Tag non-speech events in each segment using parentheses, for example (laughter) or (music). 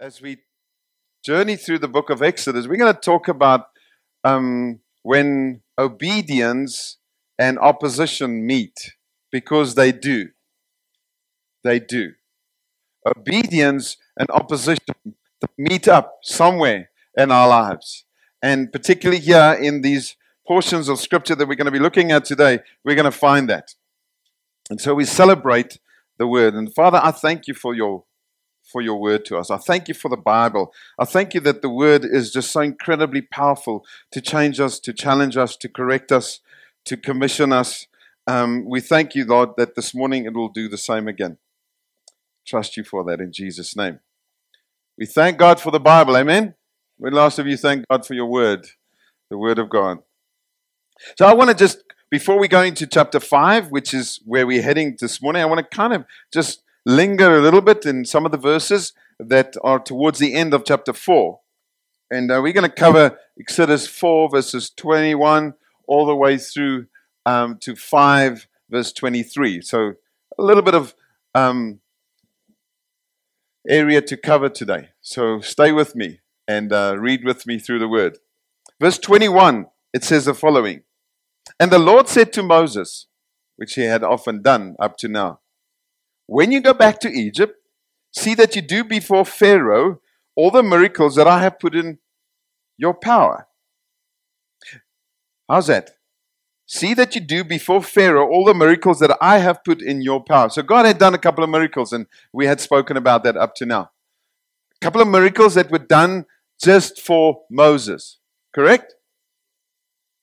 As we journey through the book of Exodus, we're going to talk about um, when obedience and opposition meet, because they do. They do. Obedience and opposition meet up somewhere in our lives. And particularly here in these portions of scripture that we're going to be looking at today, we're going to find that. And so we celebrate the word. And Father, I thank you for your for your word to us. I thank you for the Bible. I thank you that the word is just so incredibly powerful to change us, to challenge us, to correct us, to commission us. Um, we thank you, Lord, that this morning it will do the same again. Trust you for that in Jesus' name. We thank God for the Bible. Amen. When last of you thank God for your word, the word of God. So I want to just, before we go into chapter 5, which is where we're heading this morning, I want to kind of just linger a little bit in some of the verses that are towards the end of chapter 4. And uh, we're going to cover Exodus 4, verses 21, all the way through um, to 5, verse 23. So a little bit of um, area to cover today. So stay with me and uh, read with me through the word. Verse 21, it says the following And the Lord said to Moses, which he had often done up to now, when you go back to Egypt, see that you do before Pharaoh all the miracles that I have put in your power. How's that? See that you do before Pharaoh all the miracles that I have put in your power. So God had done a couple of miracles, and we had spoken about that up to now. A couple of miracles that were done just for Moses, correct?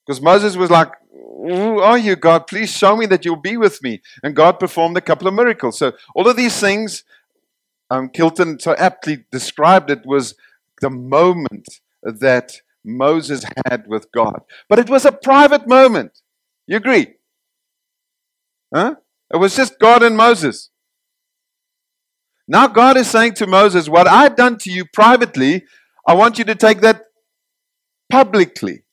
Because Moses was like, who are you, God? Please show me that you'll be with me. And God performed a couple of miracles. So, all of these things, um, Kilton so aptly described it, was the moment that Moses had with God. But it was a private moment. You agree? Huh? It was just God and Moses. Now, God is saying to Moses, What I've done to you privately, I want you to take that publicly.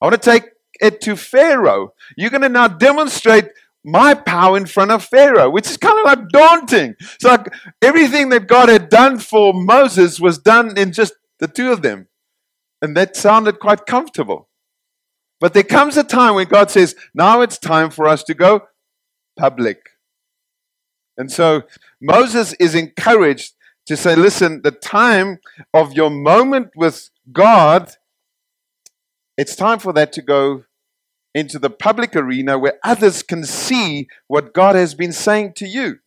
I want to take it to Pharaoh. You're going to now demonstrate my power in front of Pharaoh, which is kind of like daunting. So, like everything that God had done for Moses was done in just the two of them. And that sounded quite comfortable. But there comes a time when God says, now it's time for us to go public. And so Moses is encouraged to say, listen, the time of your moment with God it's time for that to go into the public arena where others can see what God has been saying to you.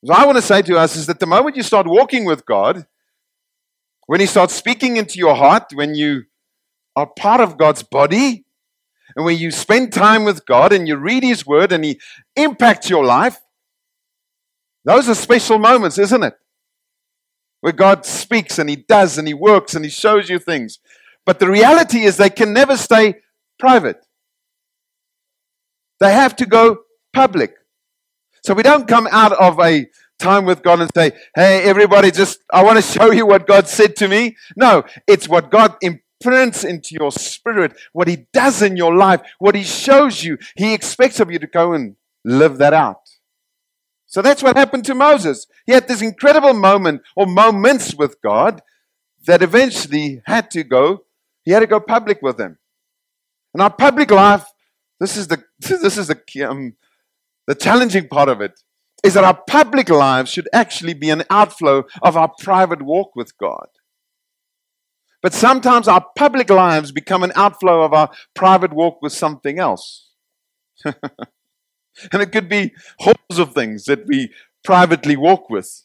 What I want to say to us is that the moment you start walking with God, when He starts speaking into your heart, when you are part of God's body, and when you spend time with God and you read His Word and He impacts your life, those are special moments, isn't it? Where God speaks and He does and He works and He shows you things. But the reality is they can never stay private. They have to go public. So we don't come out of a time with God and say, hey, everybody, just, I want to show you what God said to me. No, it's what God imprints into your spirit, what He does in your life, what He shows you. He expects of you to go and live that out. So that's what happened to Moses. He had this incredible moment or moments with God that eventually had to go he had to go public with them. And our public life, this is the (laughs) this is the um, the challenging part of it, is that our public lives should actually be an outflow of our private walk with God. But sometimes our public lives become an outflow of our private walk with something else. (laughs) and it could be hordes of things that we privately walk with.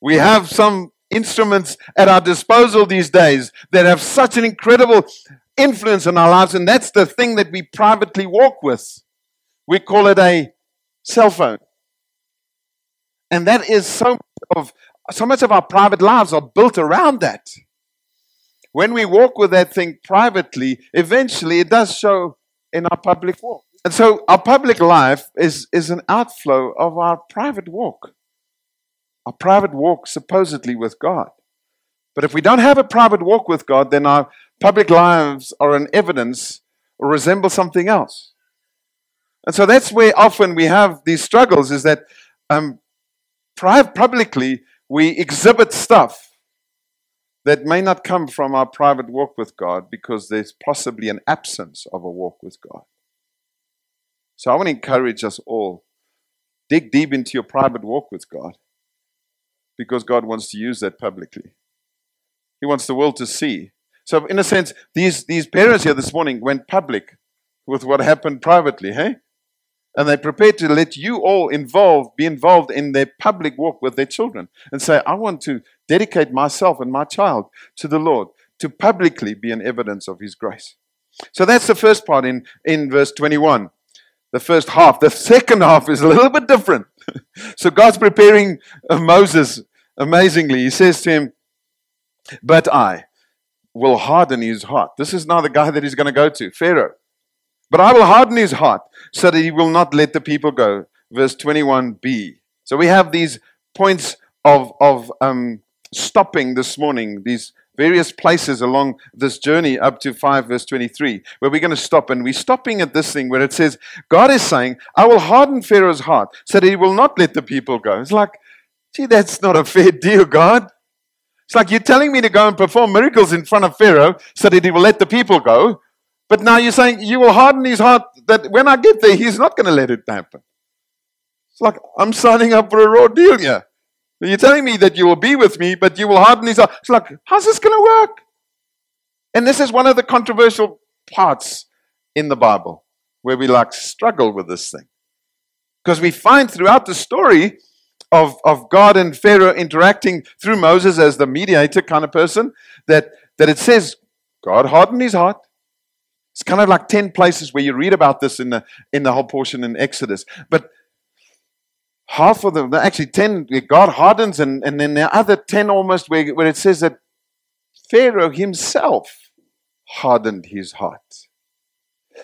We have some instruments at our disposal these days that have such an incredible influence on our lives, and that's the thing that we privately walk with. We call it a cell phone. And that is so much of so much of our private lives are built around that. When we walk with that thing privately, eventually it does show in our public walk. And so our public life is, is an outflow of our private walk our private walk supposedly with God. But if we don't have a private walk with God, then our public lives are an evidence or resemble something else. And so that's where often we have these struggles is that um, publicly we exhibit stuff that may not come from our private walk with God because there's possibly an absence of a walk with God. So I want to encourage us all dig deep into your private walk with God because God wants to use that publicly. He wants the world to see. So, in a sense, these, these parents here this morning went public with what happened privately, hey? And they prepared to let you all involved, be involved in their public walk with their children and say, I want to dedicate myself and my child to the Lord, to publicly be an evidence of His grace. So that's the first part in, in verse 21, the first half. The second half is a little bit different. (laughs) so God's preparing uh, Moses amazingly. He says to him, But I will harden his heart. This is now the guy that he's going to go to, Pharaoh. But I will harden his heart so that he will not let the people go. Verse 21b. So we have these points of, of um, stopping this morning, these various places along this journey up to 5 verse 23 where we're going to stop and we're stopping at this thing where it says god is saying i will harden pharaoh's heart so that he will not let the people go it's like gee that's not a fair deal god it's like you're telling me to go and perform miracles in front of pharaoh so that he will let the people go but now you're saying you will harden his heart that when I get there, he's not going to let it happen. It's like I'm signing up for a raw deal here. You're telling me that you will be with me, but you will harden his heart. It's like, how's this going to work? And this is one of the controversial parts in the Bible where we like struggle with this thing. Because we find throughout the story of, of God and Pharaoh interacting through Moses as the mediator kind of person that, that it says God hardened his heart. It's kind of like 10 places where you read about this in the, in the whole portion in Exodus. But half of them, actually 10, God hardens, and, and then the other 10 almost where, where it says that Pharaoh himself hardened his heart.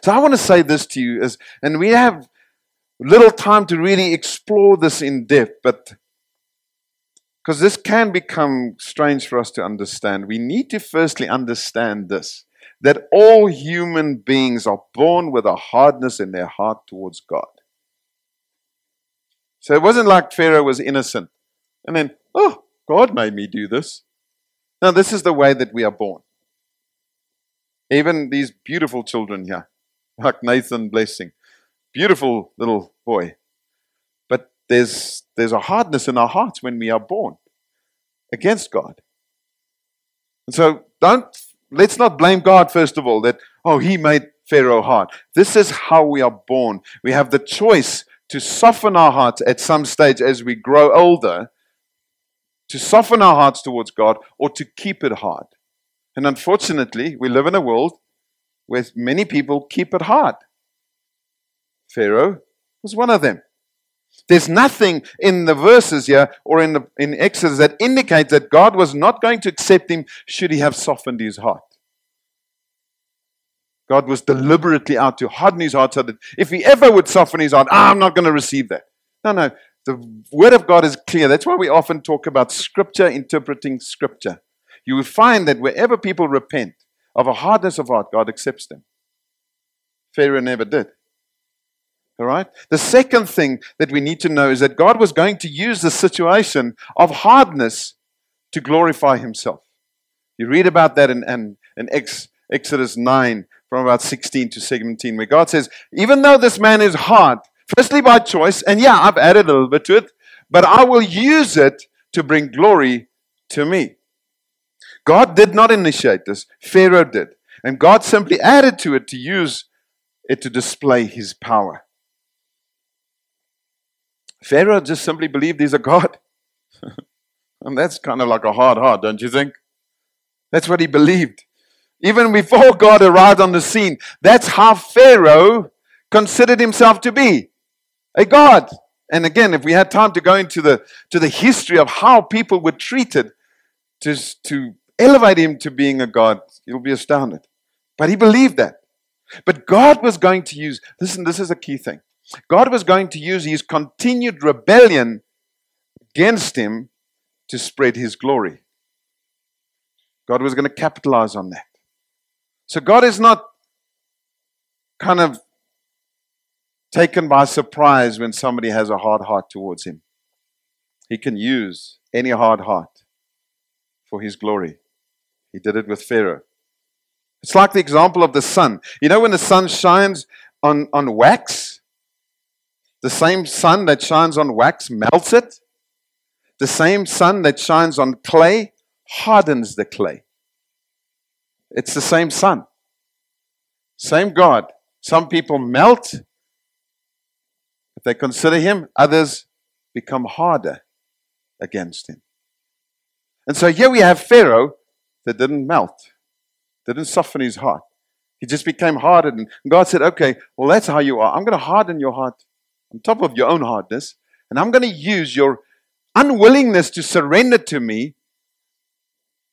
So I want to say this to you, as, and we have little time to really explore this in depth, but because this can become strange for us to understand, we need to firstly understand this that all human beings are born with a hardness in their heart towards God. So it wasn't like Pharaoh was innocent and then, oh, God made me do this. Now, this is the way that we are born. Even these beautiful children here, like Nathan Blessing, beautiful little boy. But there's, there's a hardness in our hearts when we are born against God. And so don't let's not blame God, first of all, that, oh, he made Pharaoh hard. This is how we are born. We have the choice to soften our hearts at some stage as we grow older, to soften our hearts towards God, or to keep it hard. And unfortunately, we live in a world where many people keep it hard. Pharaoh was one of them. There's nothing in the verses here or in, the, in Exodus that indicates that God was not going to accept him should he have softened his heart. God was deliberately out to harden his heart so that if he ever would soften his heart, ah, I'm not going to receive that. No, no. The word of God is clear. That's why we often talk about scripture interpreting scripture. You will find that wherever people repent of a hardness of heart, God accepts them. Pharaoh never did. All right? The second thing that we need to know is that God was going to use the situation of hardness to glorify himself. You read about that in, in, in Exodus 9 from about 16 to 17, where God says, Even though this man is hard, firstly by choice, and yeah, I've added a little bit to it, but I will use it to bring glory to me. God did not initiate this, Pharaoh did. And God simply added to it to use it to display his power. Pharaoh just simply believed he's a god. (laughs) and that's kind of like a hard heart, don't you think? That's what he believed. Even before God arrived on the scene, that's how Pharaoh considered himself to be a god. And again, if we had time to go into the, to the history of how people were treated to, to elevate him to being a god, you'll be astounded. But he believed that. But God was going to use, listen, this is a key thing. God was going to use his continued rebellion against him to spread his glory. God was going to capitalize on that. So God is not kind of taken by surprise when somebody has a hard heart towards him. He can use any hard heart for his glory. He did it with Pharaoh. It's like the example of the sun. You know, when the sun shines on, on wax, the same sun that shines on wax melts it. The same sun that shines on clay hardens the clay. It's the same sun. Same God. Some people melt if they consider him, others become harder against him. And so here we have Pharaoh that didn't melt, didn't soften his heart. He just became hardened. And God said, Okay, well, that's how you are. I'm going to harden your heart on top of your own hardness, and I'm going to use your unwillingness to surrender to me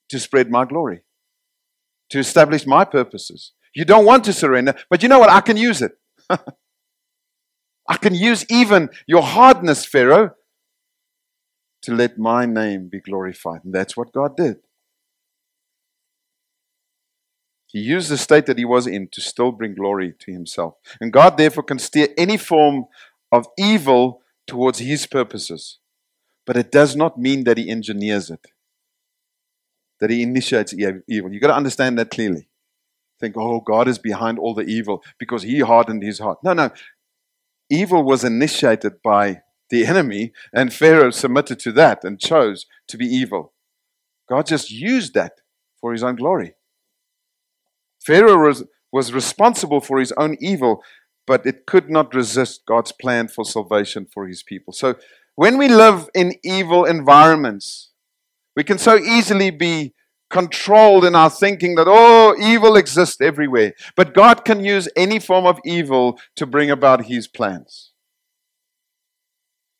to spread my glory, to establish my purposes. You don't want to surrender, but you know what? I can use it. (laughs) I can use even your hardness, Pharaoh, to let my name be glorified. And that's what God did. He used the state that he was in to still bring glory to himself. And God, therefore, can steer any form of evil towards his purposes. But it does not mean that he engineers it, that he initiates evil. You've got to understand that clearly. Think, oh, God is behind all the evil because he hardened his heart. No, no. Evil was initiated by the enemy, and Pharaoh submitted to that and chose to be evil. God just used that for his own glory. Pharaoh was, was responsible for his own evil, but it could not resist God's plan for salvation for his people. So when we live in evil environments, we can so easily be controlled in our thinking that, oh, evil exists everywhere. But God can use any form of evil to bring about his plans.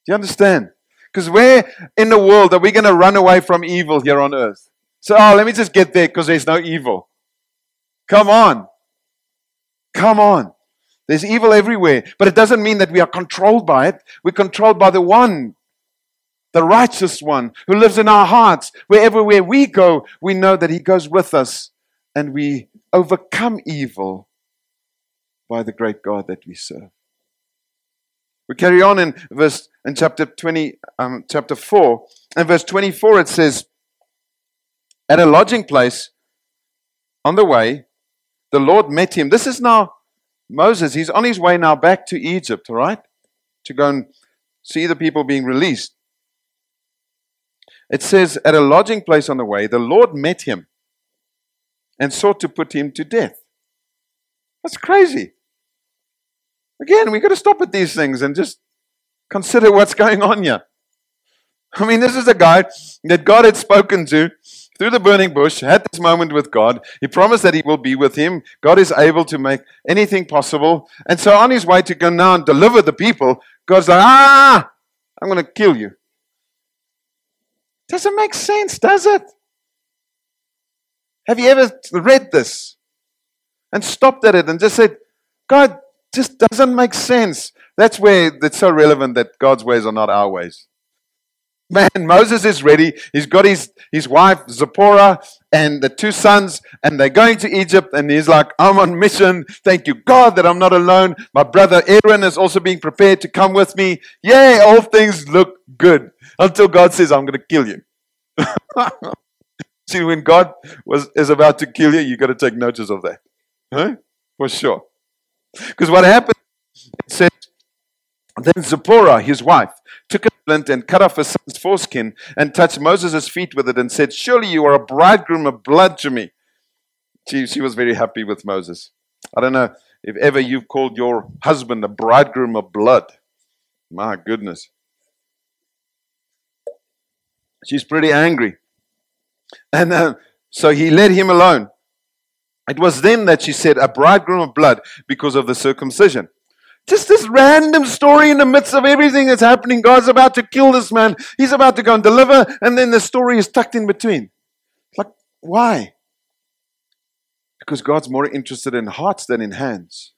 Do you understand? Because where in the world are we going to run away from evil here on earth? So, oh, let me just get there because there's no evil. Come on. Come on. There's evil everywhere, but it doesn't mean that we are controlled by it. We're controlled by the one, the righteous one who lives in our hearts. Wherever where we go, we know that he goes with us and we overcome evil by the great God that we serve. We carry on in verse in chapter 20 um, chapter 4 and verse 24 it says at a lodging place on the way the Lord met him. This is now Moses, he's on his way now back to Egypt, all right? To go and see the people being released. It says, at a lodging place on the way, the Lord met him and sought to put him to death. That's crazy. Again, we've got to stop at these things and just consider what's going on here. I mean, this is a guy that God had spoken to through the burning bush, had this moment with God. He promised that he will be with him. God is able to make anything possible. And so on his way to go now and deliver the people, God's like, ah, I'm going to kill you. Doesn't make sense, does it? Have you ever read this and stopped at it and just said, God, just doesn't make sense? That's where it's so relevant that God's ways are not our ways. Man, (laughs) Moses is ready. He's got his, his wife Zipporah and the two sons, and they're going to Egypt. And he's like, I'm on mission. Thank you, God, that I'm not alone. My brother Aaron is also being prepared to come with me. Yay, all things look good until God says, I'm going to kill you. (laughs) See, when God was, is about to kill you, you've got to take notice of that. Huh? For sure. Because what happened, it says, then Zipporah, his wife, took a flint and cut off his son's foreskin and touched Moses' feet with it and said, Surely you are a bridegroom of blood to me. She, she was very happy with Moses. I don't know if ever you've called your husband a bridegroom of blood. My goodness. She's pretty angry. And uh, so he let him alone. It was then that she said, A bridegroom of blood because of the circumcision. Just this random story in the midst of everything that's happening. God's about to kill this man. He's about to go and deliver, and then the story is tucked in between. Like, why? Because God's more interested in hearts than in hands.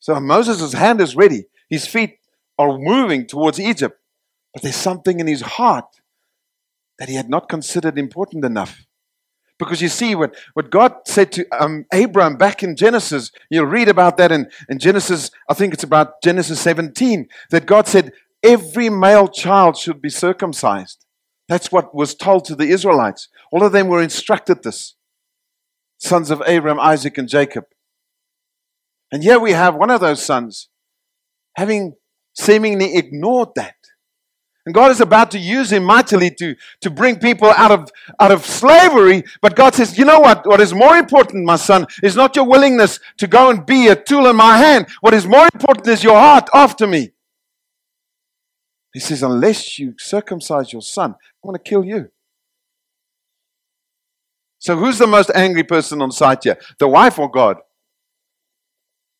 So Moses' hand is ready. His feet are moving towards Egypt. But there's something in his heart that he had not considered important enough. Because you see, what, what God said to um, Abraham back in Genesis, you'll read about that in, in Genesis, I think it's about Genesis 17, that God said, every male child should be circumcised. That's what was told to the Israelites. All of them were instructed this sons of Abraham, Isaac, and Jacob. And here we have one of those sons having seemingly ignored that. And God is about to use him mightily to, to bring people out of, out of slavery. But God says, you know what? What is more important, my son, is not your willingness to go and be a tool in my hand. What is more important is your heart after me. He says, unless you circumcise your son, I'm going to kill you. So who's the most angry person on site here? The wife or God?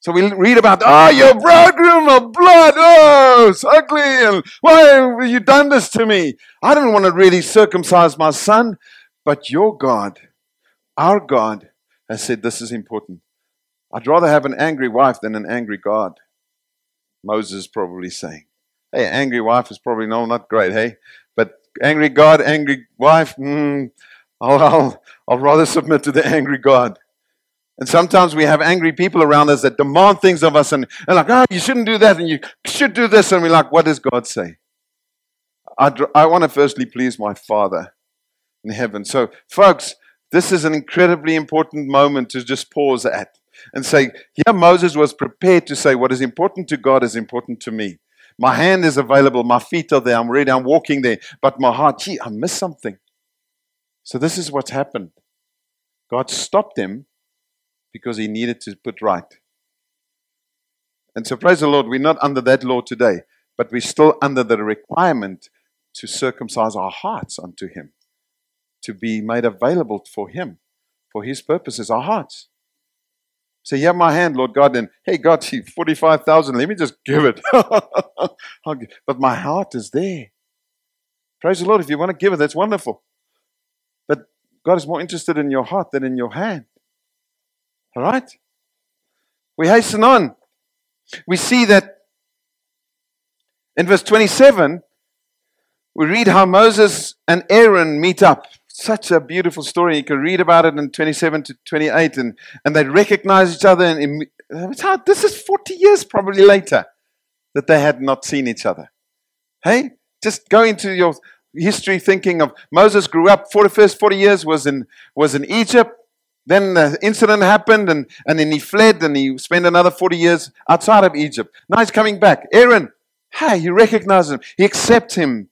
So we read about, oh, your bridegroom of blood, oh, it's ugly, and why have you done this to me? I don't want to really circumcise my son, but your God, our God, has said this is important. I'd rather have an angry wife than an angry God. Moses is probably saying. Hey, angry wife is probably no, not great, hey? But angry God, angry wife, mm, I'll, I'll, I'll rather submit to the angry God. And sometimes we have angry people around us that demand things of us and, and like, oh, you shouldn't do that and you should do this. And we're like, what does God say? I, I want to firstly please my Father in heaven. So, folks, this is an incredibly important moment to just pause at and say, yeah, Moses was prepared to say, what is important to God is important to me. My hand is available, my feet are there, I'm ready, I'm walking there, but my heart, gee, I missed something. So, this is what's happened. God stopped him because he needed to put right. And so, praise the Lord, we're not under that law today, but we're still under the requirement to circumcise our hearts unto him, to be made available for him, for his purposes, our hearts. Say, so, yeah, my hand, Lord God, and hey, God, (laughs) 45,000, let me just give it. (laughs) but my heart is there. Praise the Lord. If you want to give it, that's wonderful. But God is more interested in your heart than in your hand. All right? We hasten on. We see that in verse 27, we read how Moses and Aaron meet up. Such a beautiful story. You can read about it in 27 to 28, and, and they recognize each other. And this is 40 years probably later that they had not seen each other. Hey, just go into your history thinking of Moses grew up for the first 40 years was in was in Egypt then the incident happened, and, and then he fled, and he spent another 40 years outside of Egypt. Now he's coming back. Aaron, hey, he recognizes him, he accepts him,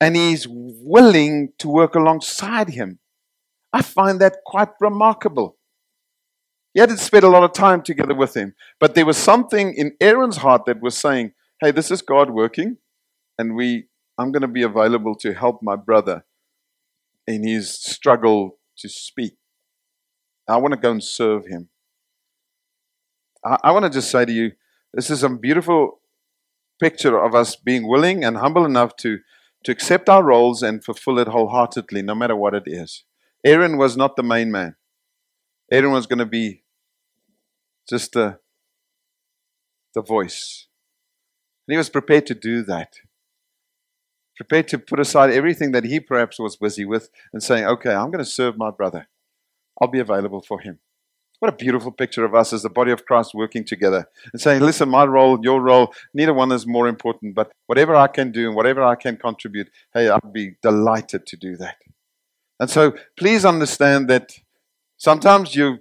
and he's willing to work alongside him. I find that quite remarkable. He hadn't spent a lot of time together with him, but there was something in Aaron's heart that was saying, hey, this is God working, and we, I'm going to be available to help my brother in his struggle to speak. I want to go and serve him. I, I want to just say to you, this is a beautiful picture of us being willing and humble enough to, to accept our roles and fulfill it wholeheartedly, no matter what it is. Aaron was not the main man. Aaron was going to be just the, the voice. And he was prepared to do that. Prepared to put aside everything that he perhaps was busy with and saying, okay, I'm going to serve my brother. I'll be available for him. What a beautiful picture of us as the body of Christ working together and saying, listen, my role, your role, neither one is more important, but whatever I can do and whatever I can contribute, hey, I'd be delighted to do that. And so please understand that sometimes you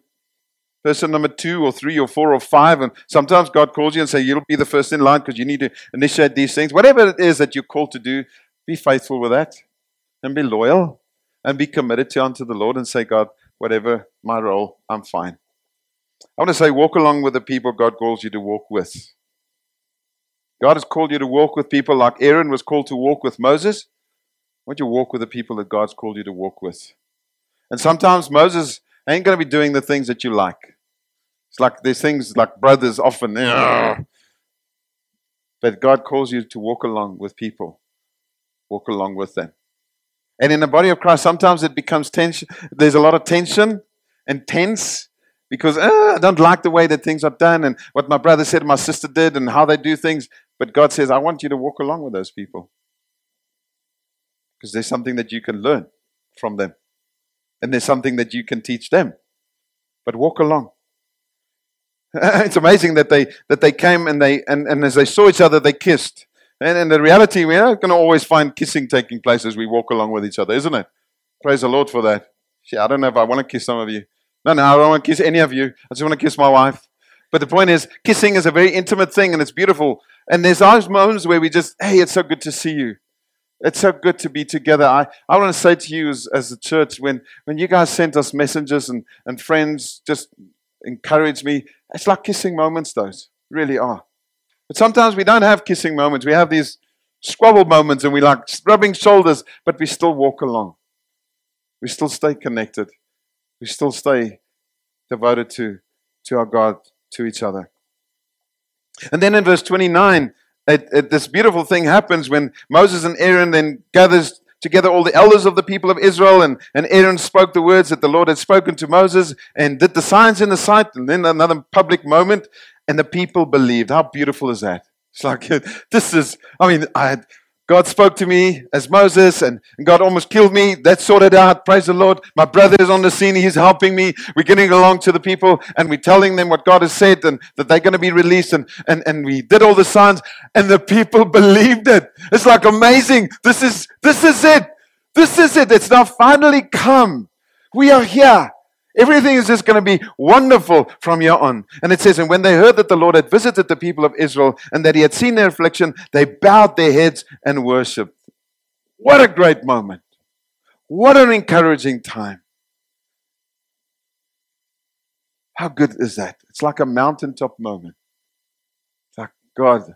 person number two or three or four or five, and sometimes God calls you and say, You'll be the first in line because you need to initiate these things. Whatever it is that you're called to do, be faithful with that and be loyal and be committed to unto the Lord and say, God, whatever my role, I'm fine. I want to say, walk along with the people God calls you to walk with. God has called you to walk with people like Aaron was called to walk with Moses. Why don't you walk with the people that God's called you to walk with? And sometimes Moses ain't going to be doing the things that you like. It's like there's things like brothers often, but God calls you to walk along with people. Walk along with them. And in the body of Christ, sometimes it becomes tension. There's a lot of tension and tense because uh, I don't like the way that things are done and what my brother said, my sister did, and how they do things. But God says, I want you to walk along with those people because there's something that you can learn from them. And there's something that you can teach them. But walk along. (laughs) it's amazing that they that they came and they and, and as they saw each other, they kissed. And in the reality, we're not going to always find kissing taking place as we walk along with each other, isn't it? Praise the Lord for that. Yeah, I don't know if I want to kiss some of you. No, no, I don't want to kiss any of you. I just want to kiss my wife. But the point is, kissing is a very intimate thing and it's beautiful. And there's those moments where we just, hey, it's so good to see you. It's so good to be together. I, I want to say to you as, as a church, when, when you guys sent us messengers and, and friends just encourage me, it's like kissing moments, those really are. But sometimes we don't have kissing moments. We have these squabble moments and we like rubbing shoulders, but we still walk along. We still stay connected. We still stay devoted to, to our God, to each other. And then in verse 29, it, it, this beautiful thing happens when Moses and Aaron then gathers together all the elders of the people of Israel, and, and Aaron spoke the words that the Lord had spoken to Moses and did the signs in the sight, and then another public moment, and the people believed. How beautiful is that? It's like, (laughs) this is, I mean, I had God spoke to me as Moses, and God almost killed me. That's sorted out. Praise the Lord. My brother is on the scene. He's helping me. We're getting along to the people, and we're telling them what God has said and that they're going to be released. And, and, and we did all the signs, and the people (laughs) believed it. It's like amazing. This is, this is it. This is it. It's now finally come. We are here. Everything is just going to be wonderful from here on. And it says, And when they heard that the Lord had visited the people of Israel and that he had seen their affliction, they bowed their heads and worshiped. What a great moment. What an encouraging time. How good is that? It's like a mountaintop moment. It's like, God,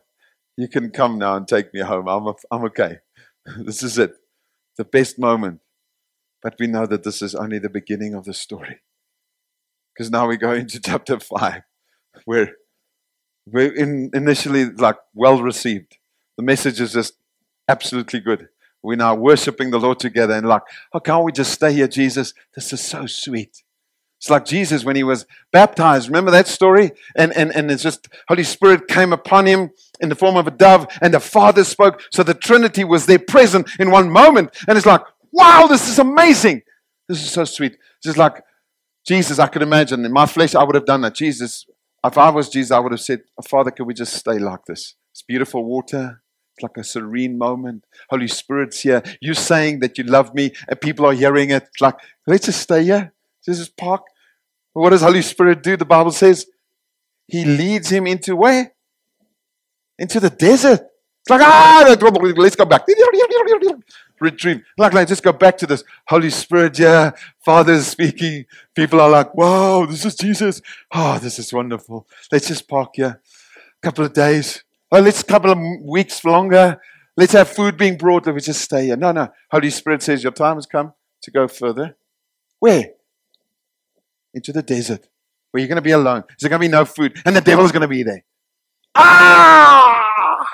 you can come now and take me home. I'm, I'm okay. (laughs) this is it. The best moment. But we know that this is only the beginning of the story. Because now we go into (laughs) chapter 5, where we're in initially like well received. The message is just absolutely good. We're now worshiping the Lord together and like, how can't we just stay here, Jesus? This is so sweet. It's like Jesus when he was baptized. Remember that story? And, and, and it's just Holy Spirit came upon him in the form of a dove, and the Father spoke. So the Trinity was there present in one moment. And it's like, wow, this is amazing. This is so sweet. It's just like Jesus, I could imagine in my flesh, I would have done that. Jesus, if I was Jesus, I would have said, Father, can we just stay like this? It's beautiful water. It's like a serene moment. Holy Spirit's here. You're saying that you love me, and people are hearing it. Like, let's just stay here. Is park. What does Holy Spirit do? The Bible says He leads him into where? Into the desert. It's like, ah, let's go back retrieve. Like, like, just go back to this. Holy Spirit, yeah, Father is speaking. People are like, wow, this is Jesus. Oh, this is wonderful. Let's just park here. A couple of days. Oh, let's a couple of weeks longer. Let's have food being brought. Let me just stay here. No, no. Holy Spirit says your time has come to go further. Where? Into the desert. Where you're going to be alone. There's going to be no food. And the devil's going to be there. Ah!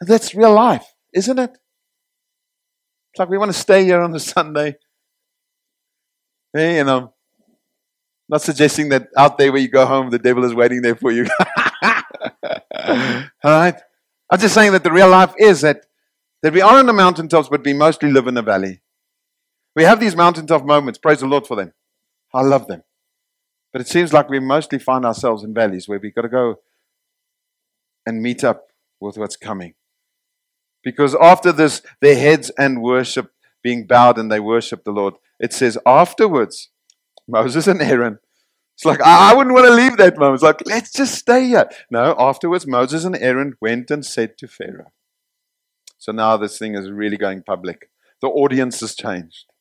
That's real life, isn't it? It's like we want to stay here on a Sunday. Hey, and I'm not suggesting that out there where you go home, the devil is waiting there for you. (laughs) All right? I'm just saying that the real life is that, that we are on the mountaintops, but we mostly live in the valley. We have these mountaintop moments. Praise the Lord for them. I love them. But it seems like we mostly find ourselves in valleys where we've got to go and meet up with what's coming. Because after this, their heads and worship being bowed and they worship the Lord. It says afterwards, Moses and Aaron. It's like, I wouldn't want to leave that moment. It's like, let's just stay here. No, afterwards, Moses and Aaron went and said to Pharaoh. So now this thing is really going public. The audience has changed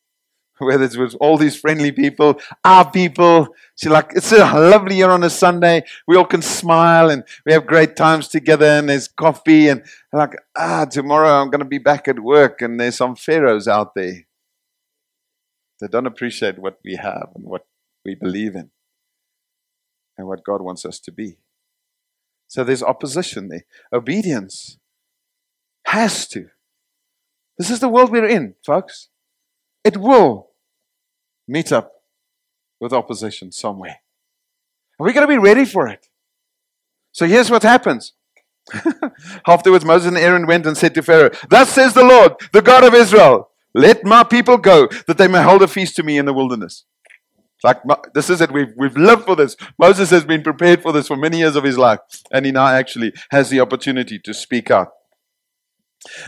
(laughs) whether it's with all these friendly people, our people. She's like, it's a lovely year on a Sunday. We all can smile and we have great times together and there's coffee. And like, ah, tomorrow I'm going to be back at work and there's some pharaohs out there. They don't appreciate what we have and what we believe in and what God wants us to be. So there's opposition there. Obedience has to. This is the world we're in, folks. It will meet up with opposition somewhere. And we got to be ready for it. So here's what happens. (laughs) Afterwards, Moses and Aaron went and said to Pharaoh, Thus says the Lord, the God of Israel, Let my people go, that they may hold a feast to me in the wilderness. Like this is it. We've we've lived for this. Moses has been prepared for this for many years of his life, and he now actually has the opportunity to speak out.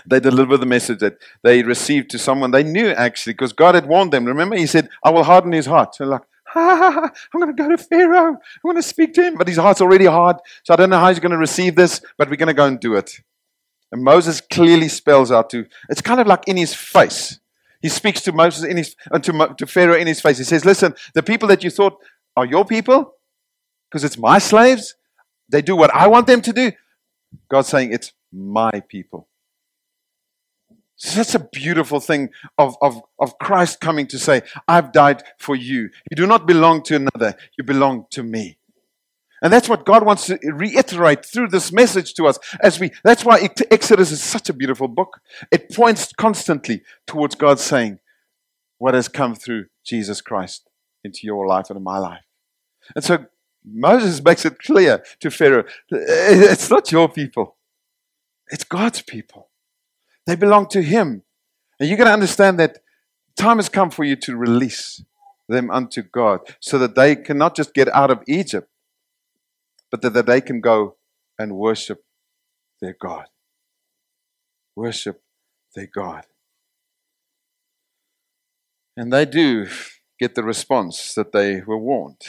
They deliver the message that they received to someone they knew actually, because God had warned them. Remember, He said, "I will harden his heart." So like, ha, ha, ha, I'm going to go to Pharaoh. I want to speak to him, but his heart's already hard. So I don't know how he's going to receive this, but we're going to go and do it. And Moses clearly spells out to. It's kind of like in his face. He speaks to Moses in his, uh, to, to Pharaoh in his face. He says, Listen, the people that you thought are your people, because it's my slaves, they do what I want them to do. God's saying, It's my people. That's a beautiful thing of, of, of Christ coming to say, I've died for you. You do not belong to another, you belong to me. And that's what God wants to reiterate through this message to us as we that's why Exodus is such a beautiful book. It points constantly towards God saying what has come through Jesus Christ into your life and in my life. And so Moses makes it clear to Pharaoh, it's not your people. It's God's people. They belong to him. And you're going to understand that time has come for you to release them unto God so that they can not just get out of Egypt, but that that they can go and worship their God. Worship their God. And they do get the response that they were warned.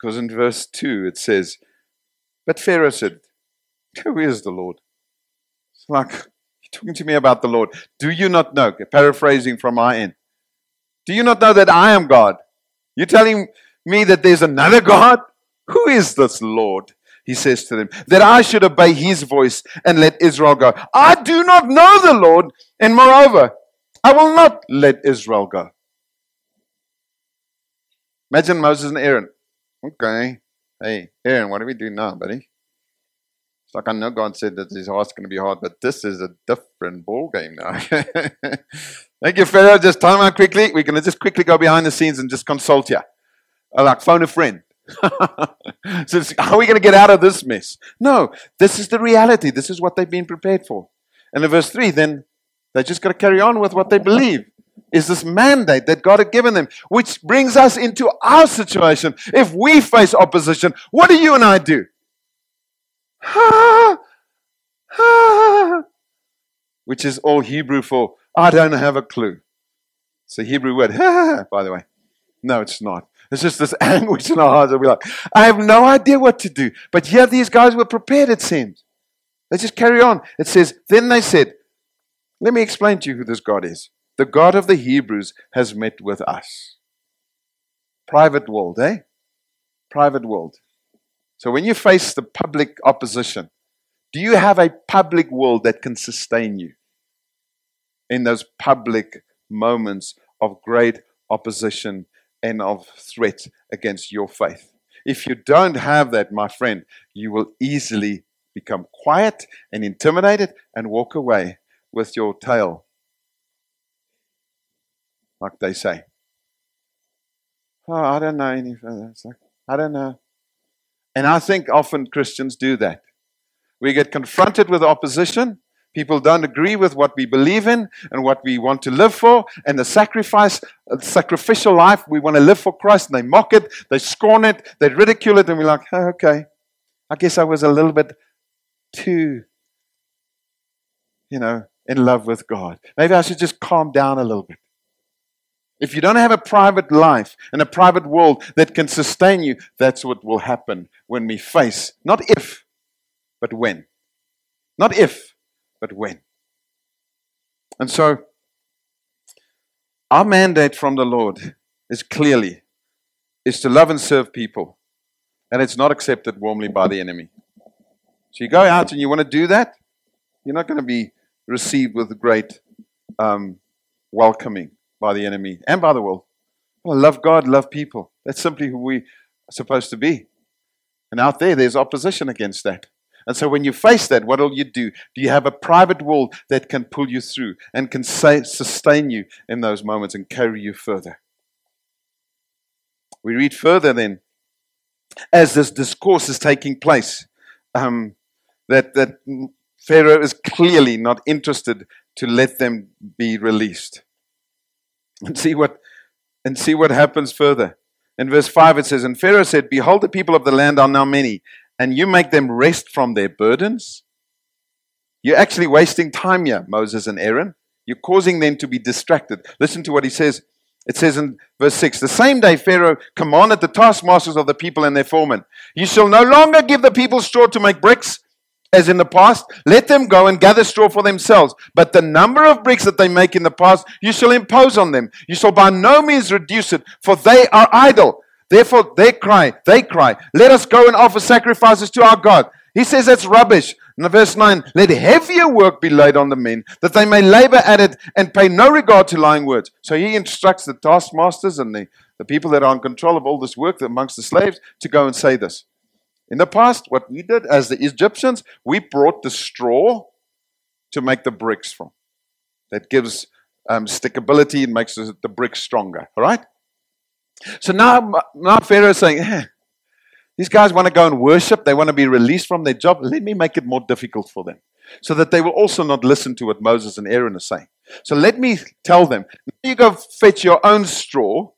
Because in verse 2 it says, But Pharaoh said, Who is the Lord? It's like, talking to me about the Lord. Do you not know? Paraphrasing from my end. Do you not know that I am God? You're telling me that there's another God? Who is this Lord? he says to them, that I should obey his voice and let Israel go. I do not know the Lord, and moreover, I will not let Israel go. Imagine Moses and Aaron. Okay. Hey, Aaron, what do we do now, buddy? Like I know God said that his heart's going to be hard, but this is a different ball game now. (laughs) Thank you, Pharaoh. Just time out quickly. We're going to just quickly go behind the scenes and just consult you. Uh, like phone a friend. (laughs) so how are we going to get out of this mess? No, this is the reality. This is what they've been prepared for. And in verse 3, then they just got to carry on with what they believe is this mandate that God had given them, which brings us into our situation. If we face opposition, what do you and I do? (laughs) which is all Hebrew for I don't have a clue. It's a Hebrew word, ha, (laughs) by the way. No, it's not. It's just this (laughs) anguish in our hearts. We're like, I have no idea what to do. But here these guys were prepared, it seems. They just carry on. It says, Then they said, Let me explain to you who this God is. The God of the Hebrews has met with us. Private world, eh? Private world. So when you face the public opposition, do you have a public world that can sustain you in those public moments of great opposition and of threat against your faith. If you don't have that, my friend, you will easily become quiet and intimidated and walk away with your tail, like they say. Oh, I don't know any further. Like, I don't know. And I think often Christians do that. We get confronted with opposition People don't agree with what we believe in and what we want to live for, and the sacrifice, uh, sacrificial life we want to live for Christ. And they mock it, they scorn it, they ridicule it, and we're like, oh, okay, I guess I was a little bit too, you know, in love with God. Maybe I should just calm down a little bit. If you don't have a private life and a private world that can sustain you, that's what will happen when we face, not if, but when. Not if, but when. And so, our mandate from the Lord is clearly is to love and serve people, and it's not accepted warmly by the enemy. So you go out and you want to do that, you're not going to be received with great um, welcoming by the enemy and by the world. Love God, love people. That's simply who we are supposed to be. And out there, there's opposition against that. And so when you face that, what will you do? Do you have a private wall that can pull you through and can say, sustain you in those moments and carry you further? We read further then, as this discourse is taking place, um, that, that Pharaoh is clearly not interested to let them be released. And see what and see what happens further. In verse 5 it says, And Pharaoh said, Behold, the people of the land are now many, and you make them rest from their burdens. You're actually wasting time here, Moses and Aaron. You're causing them to be distracted. Listen to what he says. It says in verse 6 The same day Pharaoh commanded the taskmasters of the people and their foremen, You shall no longer give the people straw to make bricks, as in the past. Let them go and gather straw for themselves. But the number of bricks that they make in the past, you shall impose on them. You shall by no means reduce it, for they are idle. Therefore they cry, they cry, Let us go and offer sacrifices to our God. He says that's rubbish. In verse 9, let heavier work be laid on the men, that they may labor at it and pay no regard to lying words. So he instructs the taskmasters and the, the people that are in control of all this work amongst the slaves to go and say this. In the past, what we did as the Egyptians, we brought the straw to make the bricks from. That gives um, stickability and makes the, bricks stronger. All right? So now, now Pharaoh is saying, eh, these guys want to go and worship. They want to be released from their job. Let me make it more difficult for them so that they will also not listen to what Moses and Aaron are saying. So let me tell them you go fetch your own straw.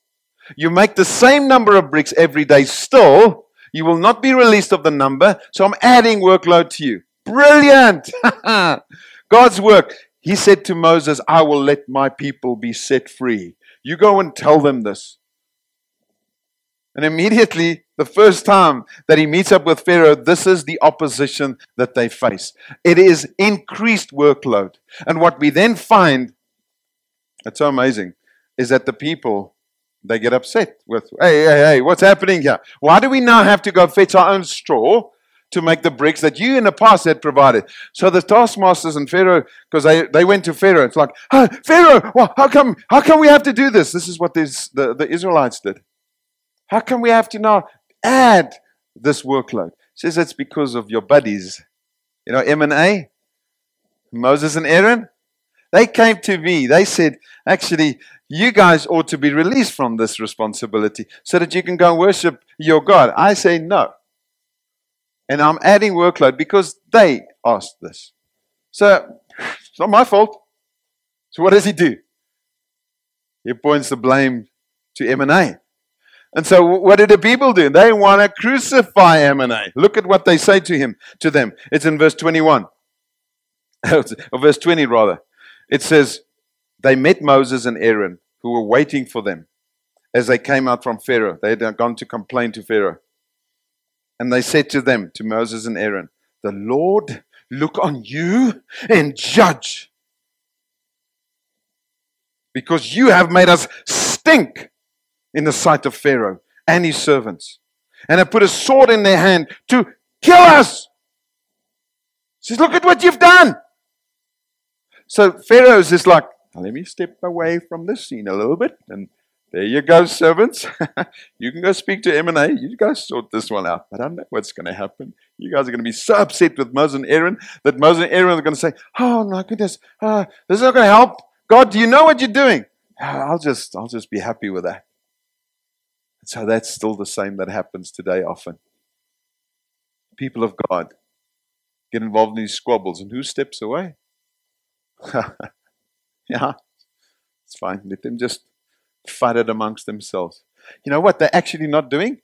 You make the same number of bricks every day still. You will not be released of the number. So I'm adding workload to you. Brilliant. (laughs) God's work. He said to Moses, I will let my people be set free. You go and tell them this. And immediately, the first time that he meets up with Pharaoh, this is the opposition that they face. It is increased workload. And what we then find, it's so amazing, is that the people, they get upset with, hey, hey, hey, what's happening here? Why do we now have to go fetch our own straw to make the bricks that you in the past had provided? So the taskmasters and Pharaoh, because they, they went to Pharaoh, it's like, oh, Pharaoh, well, how, come, how come we have to do this? This is what this, the, the Israelites did. How come we have to now add this workload? Says it's because of your buddies. You know, M and A, Moses and Aaron. They came to me. They said, actually, you guys ought to be released from this responsibility so that you can go and worship your God. I say no. And I'm adding workload because they asked this. So it's not my fault. So what does he do? He points the blame to M&A. And so what did the people do? They want to crucify M&A. Look at what they say to him, to them. It's in verse 21. or (laughs) verse 20 rather. It says, they met Moses and Aaron who were waiting for them as they came out from Pharaoh. They had gone to complain to Pharaoh. And they said to them, to Moses and Aaron, the Lord look on you and judge because you have made us stink in the sight of Pharaoh and his servants. And have put a sword in their hand to kill us. He says, Look at what you've done. So Pharaoh's just like, let me step away from this scene a little bit. And there you go, servants. (laughs) you can go speak to M&A. You guys sort this one out. I don't know what's going to happen. You guys are going to be so upset with Moses and Aaron that Moses and Aaron are going to say, oh, my goodness, uh, this is not going to help. God, do you know what you're doing? I'll just, I'll just be happy with that. So that's still the same that happens today often. People of God get involved in these squabbles, and who steps away? (laughs) yeah, it's fine. Let them just fight it amongst themselves. You know what they're actually not doing?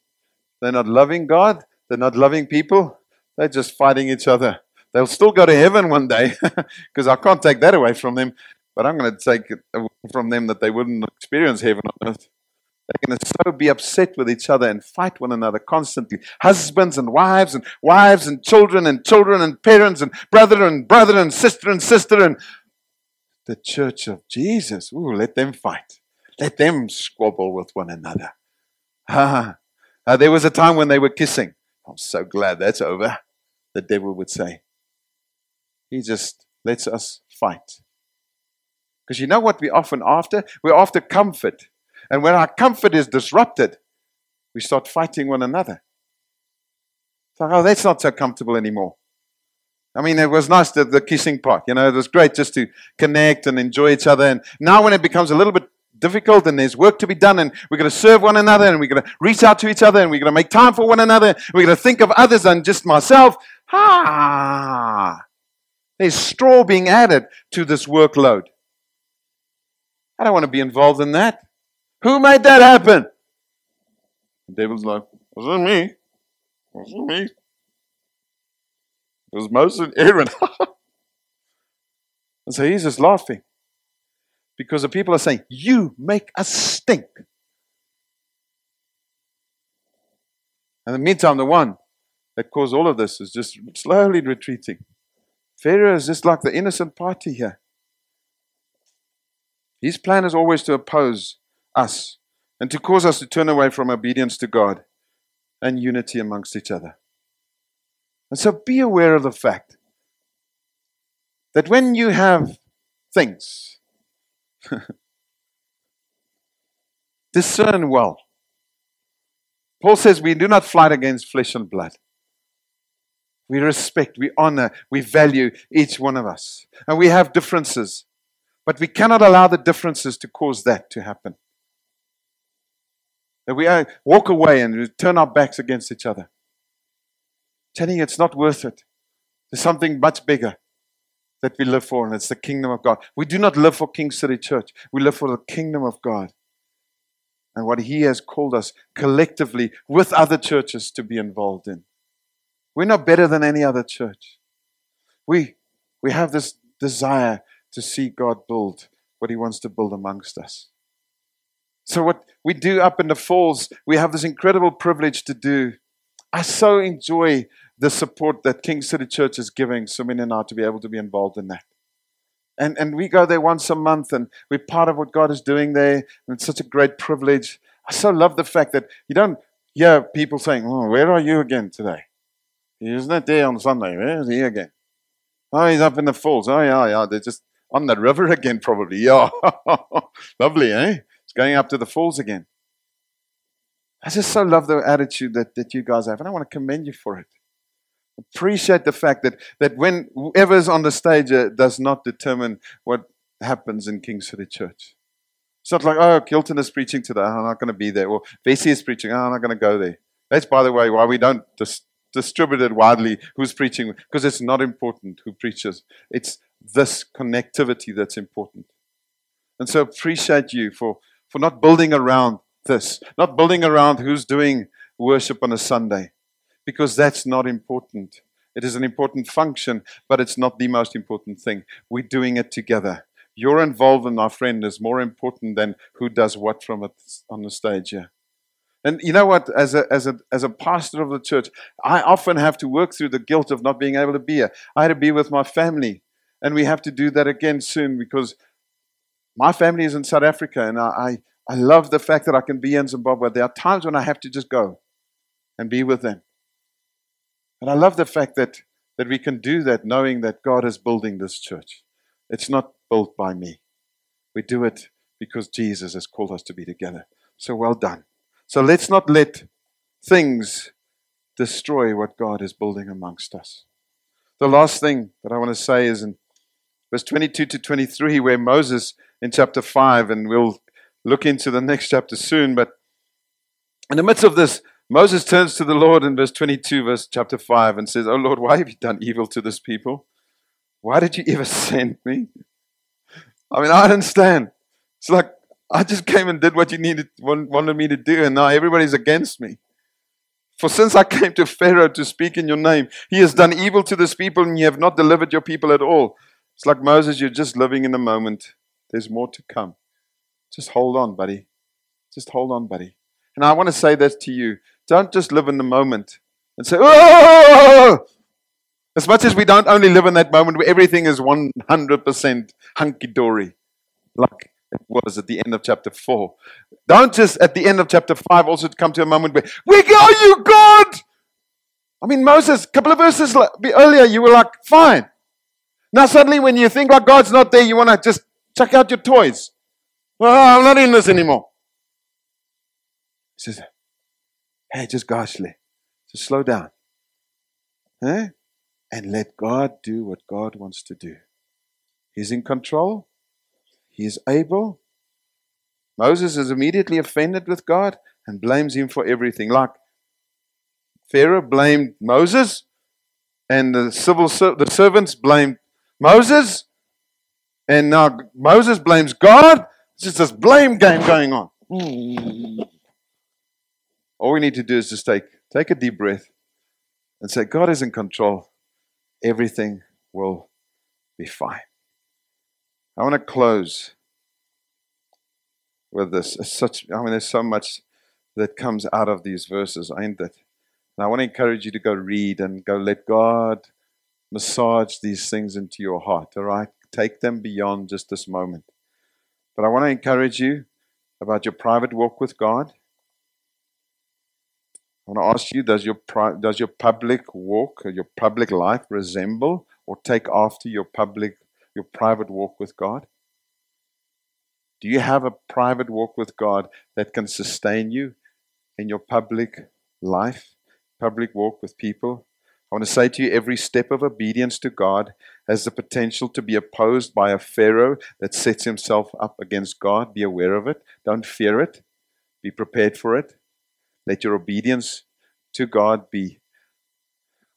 They're not loving God, they're not loving people, they're just fighting each other. They'll still go to heaven one day (laughs) because I can't take that away from them, but I'm going to take it from them that they wouldn't experience heaven on earth. They're going to so be upset with each other and fight one another constantly. Husbands and wives, and wives and children, and children and parents, and brother and brother, and sister and sister, and the church of Jesus. Ooh, let them fight. Let them squabble with one another. Ah, uh, there was a time when they were kissing. I'm so glad that's over, the devil would say. He just lets us fight. Because you know what we're often after? We're after comfort. And when our comfort is disrupted, we start fighting one another. Like, oh, that's not so comfortable anymore. I mean, it was nice, the, the kissing part. You know, it was great just to connect and enjoy each other. And now when it becomes a little bit difficult and there's work to be done and we're going to serve one another and we're going to reach out to each other and we're going to make time for one another. We're going to think of others than just myself. Ah, there's straw being added to this workload. I don't want to be involved in that. Who made that happen? The devil's like, wasn't me. Wasn't me. It was Moses and Aaron. (laughs) and so he's just laughing. Because the people are saying, You make us stink. And in the meantime, the one that caused all of this is just slowly retreating. Pharaoh is just like the innocent party here. His plan is always to oppose us and to cause us to turn away from obedience to God and unity amongst each other. And so be aware of the fact that when you have things, (laughs) discern well. Paul says we do not fight against flesh and blood. We respect, we honor, we value each one of us. And we have differences. But we cannot allow the differences to cause that to happen. That we uh, walk away and turn our backs against each other. Telling you it's not worth it. There's something much bigger that we live for, and it's the kingdom of God. We do not live for King City Church, we live for the kingdom of God and what He has called us collectively with other churches to be involved in. We're not better than any other church. We, we have this desire to see God build what He wants to build amongst us. So, what we do up in the falls, we have this incredible privilege to do. I so enjoy the support that King City Church is giving Sumin and I to be able to be involved in that. And, and we go there once a month and we're part of what God is doing there. And it's such a great privilege. I so love the fact that you don't hear people saying, oh, Where are you again today? He's not there on Sunday. Where is he again? Oh, he's up in the falls. Oh, yeah, yeah. They're just on the river (laughs) again, probably. Yeah. (laughs) Lovely, eh? It's going up to the falls again. I just so love the attitude that, that you guys have, and I want to commend you for it appreciate the fact that, that when whoever's on the stage uh, does not determine what happens in King City Church. It's not like, oh, Kilton is preaching today, I'm not going to be there. Or Vesey is preaching, oh, I'm not going to go there. That's, by the way, why we don't dis- distribute it widely who's preaching, because it's not important who preaches. It's this connectivity that's important. And so appreciate you for, for not building around this, not building around who's doing worship on a Sunday because that's not important. It is an important function, but it's not the most important thing. We're doing it together. Your involvement, my friend, is more important than who does what from it on the stage here. And you know what? As a, as, a, as a pastor of the church, I often have to work through the guilt of not being able to be here. I had to be with my family, and we have to do that again soon because my family is in South Africa, and I, I, I love the fact that I can be in Zimbabwe. There are times when I have to just go and be with them. And I love the fact that, that we can do that knowing that God is building this church. It's not built by me. We do it because Jesus has called us to be together. So well done. So let's not let things destroy what God is building amongst us. The last thing that I want to say is in verse 22 to 23, where Moses in chapter 5, and we'll look into the next chapter soon, but in the midst of this Moses turns to the Lord in verse 22, verse chapter 5, and says, Oh Lord, why have you done evil to this people? Why did you ever send me? I mean, I understand. It's like I just came and did what you needed, wanted me to do, and now everybody's against me. For since I came to Pharaoh to speak in your name, he has done evil to this people, and you have not delivered your people at all. It's like Moses, you're just living in the moment. There's more to come. Just hold on, buddy. Just hold on, buddy. And I want to say this to you don't just live in the moment and say, oh! As much as we don't only live in that moment where everything is 100% hunky dory, like it was at the end of chapter 4. Don't just at the end of chapter 5 also come to a moment where, Where are you, God? I mean, Moses, a couple of verses earlier, you were like, Fine. Now, suddenly, when you think like God's not there, you want to just chuck out your toys. Well, I'm not in this anymore. He says, Hey, just goshly. Just slow down. Eh? And let God do what God wants to do. He's in control. He is able. Moses is immediately offended with God and blames him for everything. Like Pharaoh blamed Moses, and the civil the servants blamed Moses, and now Moses blames God. It's just this blame game going on. All we need to do is just take, take a deep breath and say, God is in control. Everything will be fine. I want to close with this. It's such, I mean, there's so much that comes out of these verses, ain't it? And I want to encourage you to go read and go let God massage these things into your heart, all right? Take them beyond just this moment. But I want to encourage you about your private walk with God. I want to ask you does your, pri- does your public walk or your public life resemble or take after your public, your private walk with God? Do you have a private walk with God that can sustain you in your public life, public walk with people? I want to say to you every step of obedience to God has the potential to be opposed by a Pharaoh that sets himself up against God. Be aware of it. Don't fear it. Be prepared for it. Let your obedience to God be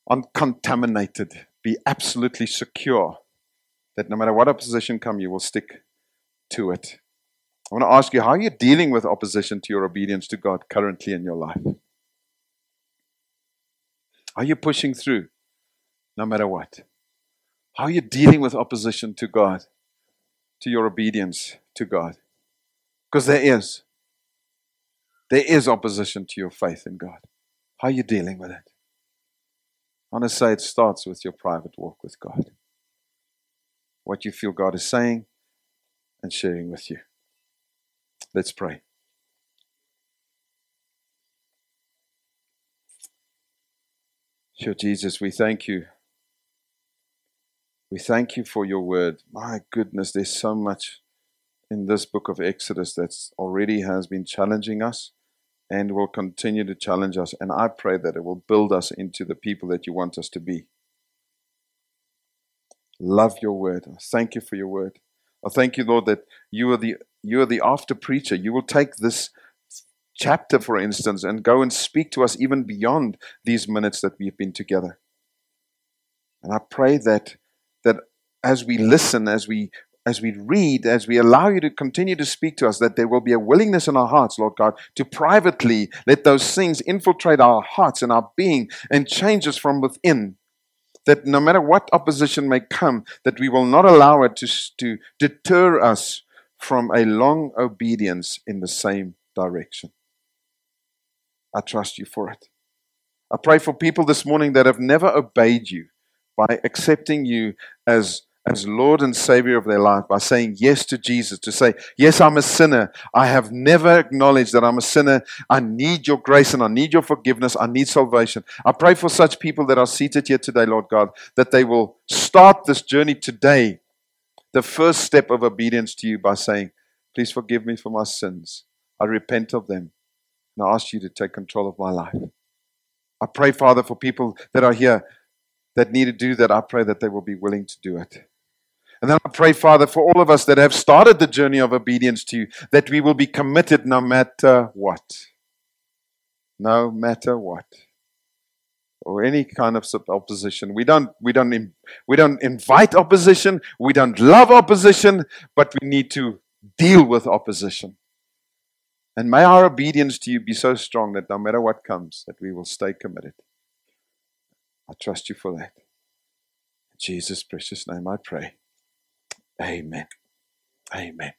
uncontaminated, be absolutely secure that no matter what opposition come, you will stick to it. I want to ask you, how are you dealing with opposition to your obedience to God currently in your life? Are you pushing through no matter what? How are you dealing with opposition to God, to your obedience to God? Because there is. There is opposition to your faith in God. How are you dealing with it? I want to say it starts with your private walk with God. What you feel God is saying and sharing with you. Let's pray. Sure, Jesus, we thank you. We thank you for your word. My goodness, there's so much in this book of Exodus that already has been challenging us and will continue to challenge us. And I pray that it will build us into the people that you want us to be. Love your word. Thank you for your word. I thank you, Lord, that you are the you are the after preacher. You will take this chapter, for instance, and go and speak to us even beyond these minutes that we've been together. And I pray that that as we listen, as we as we read, as we allow you to continue to speak to us, that there will be a willingness in our hearts, Lord God, to privately let those things infiltrate our hearts and our being and change us from within. That no matter what opposition may come, that we will not allow it to, to deter us from a long obedience in the same direction. I trust you for it. I pray for people this morning that have never obeyed you by accepting you as, as Lord and Savior of their life, by saying yes to Jesus, to say, Yes, I'm a sinner. I have never acknowledged that I'm a sinner. I need your grace and I need your forgiveness. I need salvation. I pray for such people that are seated here today, Lord God, that they will start this journey today the first step of obedience to you by saying, Please forgive me for my sins. I repent of them. And I ask you to take control of my life. I pray, Father, for people that are here that need to do that. I pray that they will be willing to do it. And then I pray, Father, for all of us that have started the journey of obedience to you, that we will be committed no matter what. No matter what or any kind of opposition. We don't, we don't, we don't invite opposition. We don't love opposition, but we need to deal with opposition. And may our obedience to you be so strong that no matter what comes, that we will stay committed. I trust you for that. In Jesus' precious name I pray. Amen. Amen.